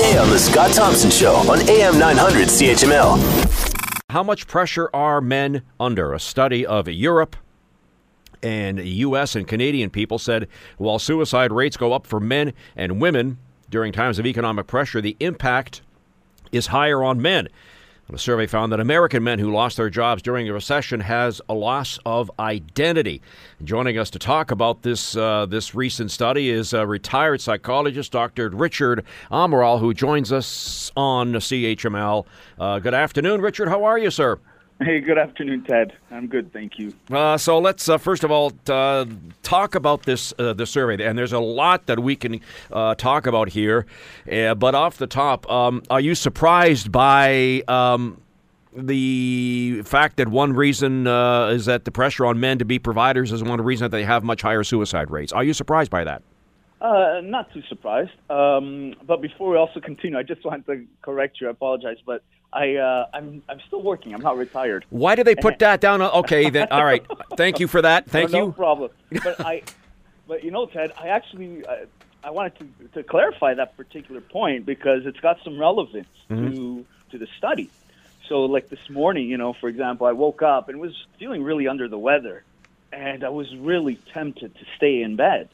Weekday on The Scott Thompson Show on AM 900 CHML. How much pressure are men under? A study of Europe and U.S. and Canadian people said while suicide rates go up for men and women during times of economic pressure, the impact is higher on men. A survey found that American men who lost their jobs during the recession has a loss of identity. Joining us to talk about this uh, this recent study is a retired psychologist, Dr. Richard Amaral, who joins us on CHML. Uh, good afternoon, Richard. How are you, sir? Hey, good afternoon, Ted. I'm good, thank you. Uh, so let's uh, first of all uh, talk about this uh, the survey, and there's a lot that we can uh, talk about here. Uh, but off the top, um, are you surprised by um, the fact that one reason is that the pressure on men to be providers is one reason that they have much higher suicide rates? Are you surprised by that? Not too surprised. Um, but before we also continue, I just want to correct you. I apologize, but I uh, I'm I'm still working. I'm not retired. Why do they put that down? Okay, then all right. Thank you for that. Thank no, you. No problem. But I, but you know, Ted, I actually uh, I wanted to, to clarify that particular point because it's got some relevance mm-hmm. to to the study. So, like this morning, you know, for example, I woke up and was feeling really under the weather, and I was really tempted to stay in bed.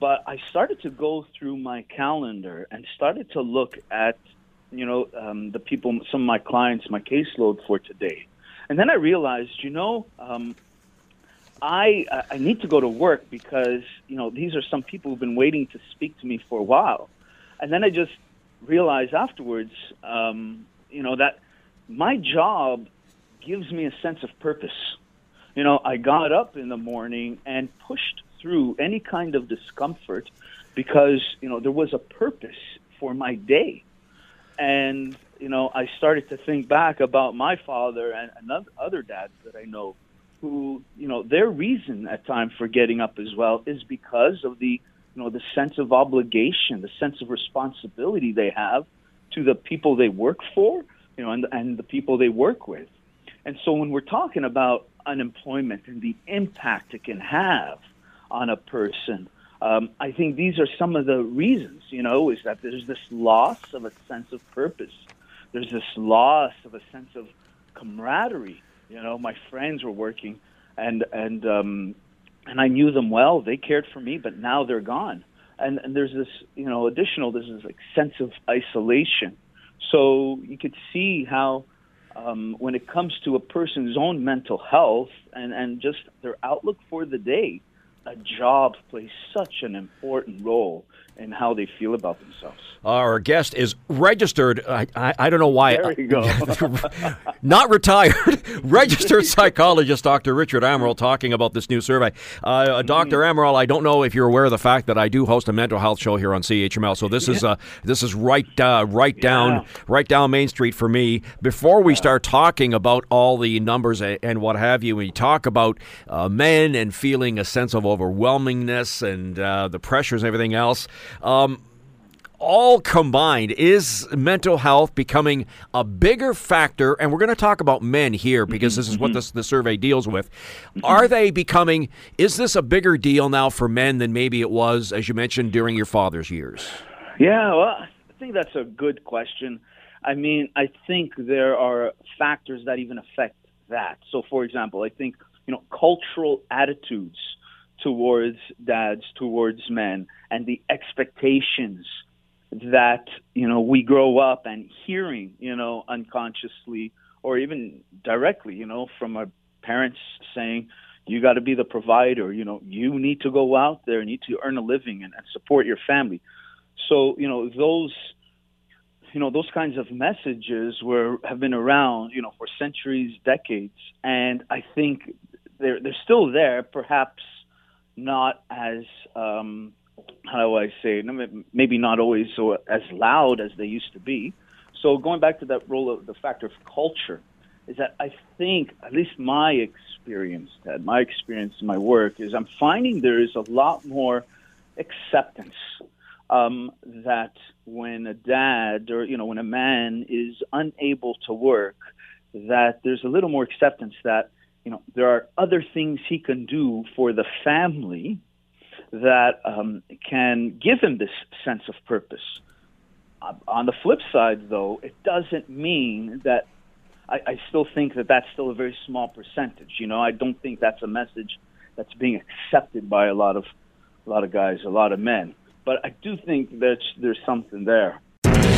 But I started to go through my calendar and started to look at you know, um, the people, some of my clients, my caseload for today. And then I realized, you know, um, I I need to go to work because you know these are some people who've been waiting to speak to me for a while, and then I just realized afterwards, um, you know, that my job gives me a sense of purpose. You know, I got up in the morning and pushed through any kind of discomfort because you know there was a purpose for my day and you know, I started to think back about my father and, and other dads that I know, who you know, their reason at times for getting up as well is because of the you know the sense of obligation, the sense of responsibility they have to the people they work for, you know, and and the people they work with. And so when we're talking about unemployment and the impact it can have on a person, um, I think these are some of the reasons, you know, is that there's this loss of a sense of purpose. There's this loss of a sense of camaraderie. You know, my friends were working, and and um, and I knew them well. They cared for me, but now they're gone. And, and there's this, you know, additional. There's this like sense of isolation. So you could see how, um, when it comes to a person's own mental health and and just their outlook for the day, a job plays such an important role in how they feel about themselves. Our guest is registered. I, I, I don't know why. There you go. not retired. registered psychologist Dr. Richard Amaral talking about this new survey. Uh, mm-hmm. Dr. Amaral, I don't know if you're aware of the fact that I do host a mental health show here on CHML. So this yeah. is uh, this is right uh, right down yeah. right down Main Street for me. Before we start talking about all the numbers and what have you, we talk about uh, men and feeling a sense of overwhelmingness and uh, the pressures and everything else. Um, all combined, is mental health becoming a bigger factor? And we're going to talk about men here because this is what this, the survey deals with. Are they becoming, is this a bigger deal now for men than maybe it was, as you mentioned, during your father's years? Yeah, well, I think that's a good question. I mean, I think there are factors that even affect that. So, for example, I think, you know, cultural attitudes towards dads, towards men, and the expectations that you know we grow up and hearing, you know, unconsciously or even directly, you know, from our parents saying, "You got to be the provider," you know, you need to go out there, and need to earn a living and, and support your family. So, you know, those you know those kinds of messages were have been around you know for centuries decades and i think they're they're still there perhaps not as um, how do I say maybe not always so as loud as they used to be. So going back to that role of the factor of culture is that I think at least my experience, Ted, my experience in my work is I'm finding there is a lot more acceptance um, that when a dad or you know when a man is unable to work, that there's a little more acceptance that you know, there are other things he can do for the family that um, can give him this sense of purpose. on the flip side, though, it doesn't mean that I, I still think that that's still a very small percentage. You know, I don't think that's a message that's being accepted by a lot of a lot of guys, a lot of men. But I do think that there's something there.